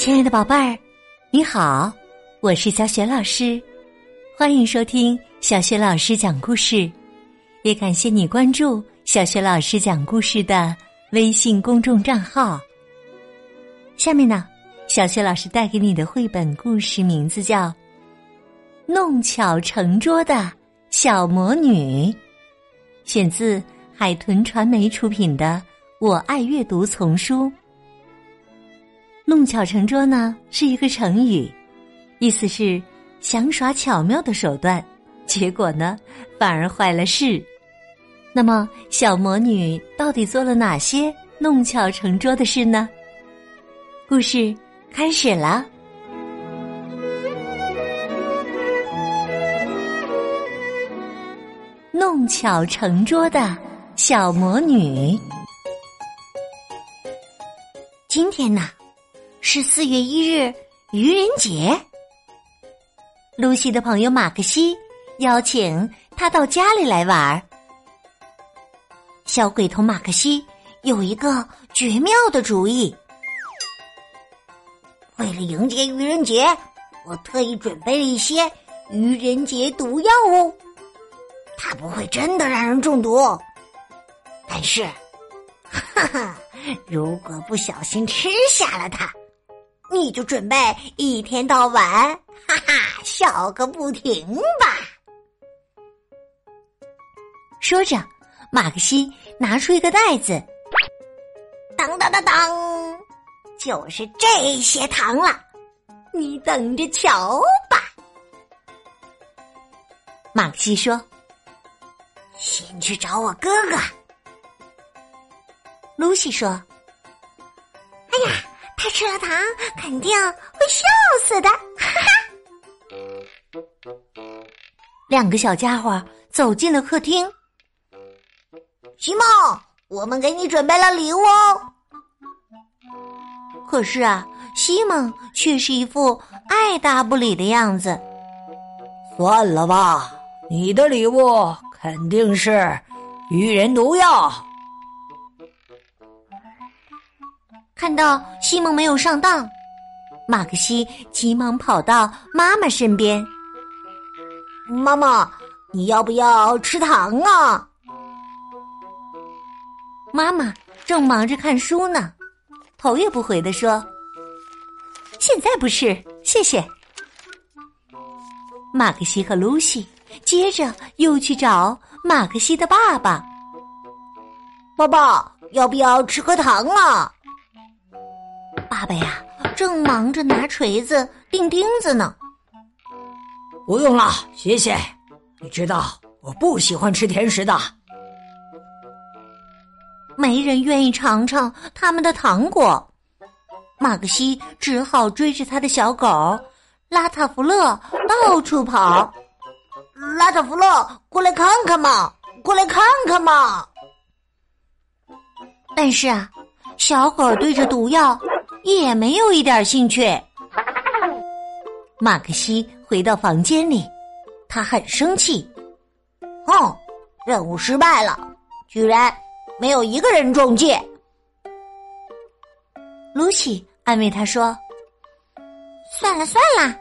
亲爱的宝贝儿，你好，我是小雪老师，欢迎收听小雪老师讲故事，也感谢你关注小雪老师讲故事的微信公众账号。下面呢，小雪老师带给你的绘本故事名字叫《弄巧成拙的小魔女》，选自海豚传媒出品的《我爱阅读》丛书。弄巧成拙呢是一个成语，意思是想耍巧妙的手段，结果呢反而坏了事。那么小魔女到底做了哪些弄巧成拙的事呢？故事开始了。弄巧成拙的小魔女，今天呢？是四月一日，愚人节。露西的朋友马克西邀请他到家里来玩。小鬼头马克西有一个绝妙的主意。为了迎接愚人节，我特意准备了一些愚人节毒药哦。它不会真的让人中毒，但是，哈哈，如果不小心吃下了它。你就准备一天到晚哈哈笑个不停吧。说着，马克西拿出一个袋子，当当当当，就是这些糖了，你等着瞧吧。马克西说：“先去找我哥哥。”露西说：“。”吃了糖，肯定会笑死的。哈哈！两个小家伙走进了客厅。西蒙，我们给你准备了礼物哦。可是啊，西蒙却是一副爱答不理的样子。算了吧，你的礼物肯定是愚人毒药。看到西蒙没有上当，马克西急忙跑到妈妈身边。妈妈，你要不要吃糖啊？妈妈正忙着看书呢，头也不回的说：“现在不是，谢谢。”马克西和露西接着又去找马克西的爸爸。爸爸，要不要吃颗糖啊？爸爸呀，正忙着拿锤子钉钉子呢。不用了，谢谢。你知道我不喜欢吃甜食的。没人愿意尝尝他们的糖果。马克西只好追着他的小狗拉塔弗勒到处跑。拉塔弗勒，过来看看嘛，过来看看嘛。但是啊，小狗对着毒药。也没有一点兴趣。马克西回到房间里，他很生气。哦，任务失败了，居然没有一个人中箭。露西安慰他说：“算了算了，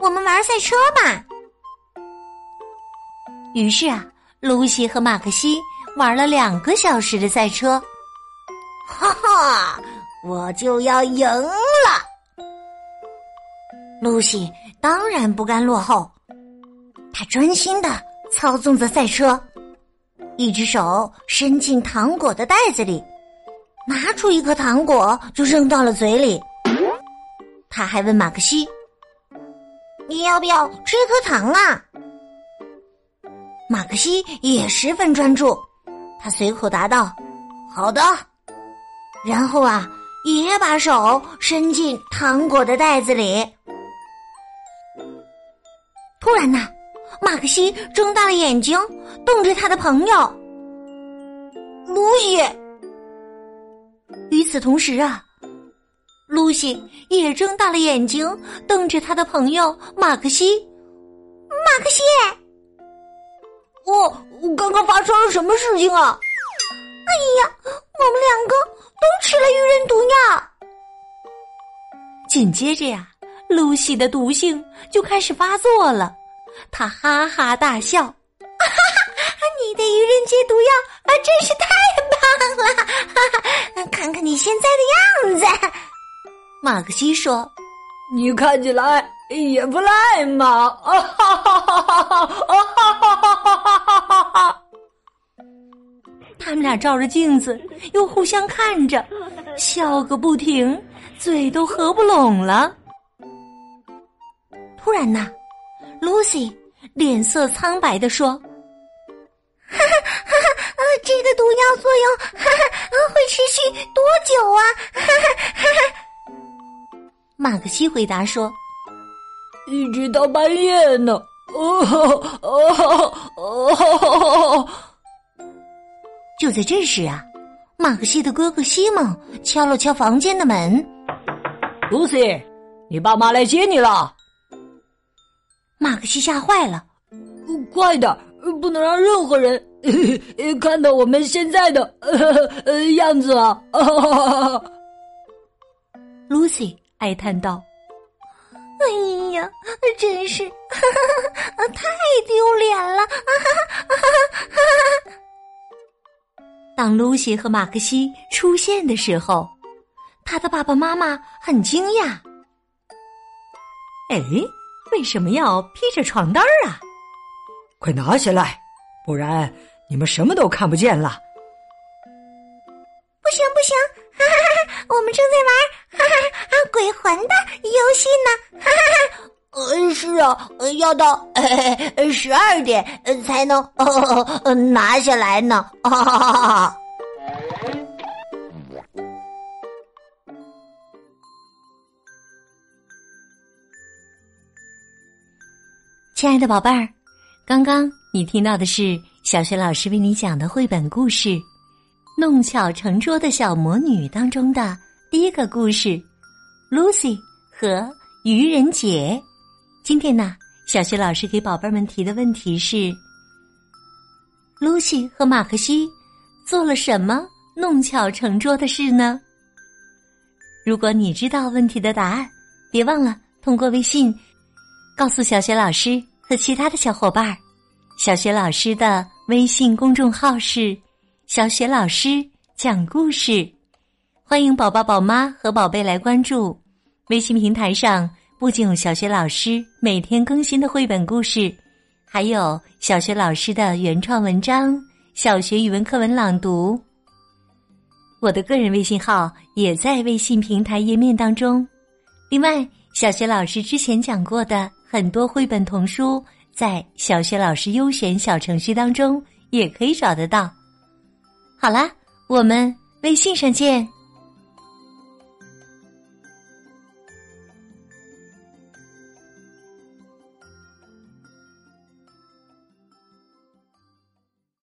我们玩赛车吧。”于是啊，露西和马克西玩了两个小时的赛车。哈哈。我就要赢了！露西当然不甘落后，她专心的操纵着赛车，一只手伸进糖果的袋子里，拿出一颗糖果就扔到了嘴里。他还问马克西：“你要不要吃一颗糖啊？”马克西也十分专注，他随口答道：“好的。”然后啊。也把手伸进糖果的袋子里。突然呢，马克西睁大了眼睛，瞪着他的朋友露西。与此同时啊，露西也睁大了眼睛，瞪着他的朋友马克西。马克西，哦，刚刚发生了什么事情啊？哎呀，我们两个都吃。紧接着呀，露西的毒性就开始发作了，她哈哈大笑：“哈哈，你的愚人节毒药啊，真是太棒了！哈哈，看看你现在的样子。”马克西说：“你看起来也不赖嘛！”啊哈哈哈哈哈！啊他们俩照着镜子，又互相看着，笑个不停，嘴都合不拢了。突然呢，Lucy 脸色苍白的说：“哈哈哈哈！这个毒药作用哈哈 会持续多久啊？”哈哈哈哈马克西回答说：“一直到半夜呢。”哦哦哦！就在这时啊，马克西的哥哥西蒙敲了敲房间的门。Lucy，你爸妈来接你了。马克西吓坏了，快点，不能让任何人 看到我们现在的 样子啊！Lucy 哀叹道：“哎呀，真是太丢脸了！”当露西和马克西出现的时候，他的爸爸妈妈很惊讶。哎，为什么要披着床单儿啊？快拿下来，不然你们什么都看不见了。不行不行，哈哈哈！我们正在玩哈哈哈鬼魂的游戏呢，哈哈哈。呃，是啊，要到十二点呃才能拿下来呢。亲爱的宝贝儿，刚刚你听到的是小学老师为你讲的绘本故事《弄巧成拙的小魔女》当中的第一个故事：Lucy 和愚人节。今天呢，小学老师给宝贝们提的问题是：露西和马克西做了什么弄巧成拙的事呢？如果你知道问题的答案，别忘了通过微信告诉小学老师和其他的小伙伴儿。小学老师的微信公众号是“小学老师讲故事”，欢迎宝宝、宝妈和宝贝来关注微信平台上。不仅有小学老师每天更新的绘本故事，还有小学老师的原创文章、小学语文课文朗读。我的个人微信号也在微信平台页面当中。另外，小学老师之前讲过的很多绘本童书，在小学老师优选小程序当中也可以找得到。好啦，我们微信上见。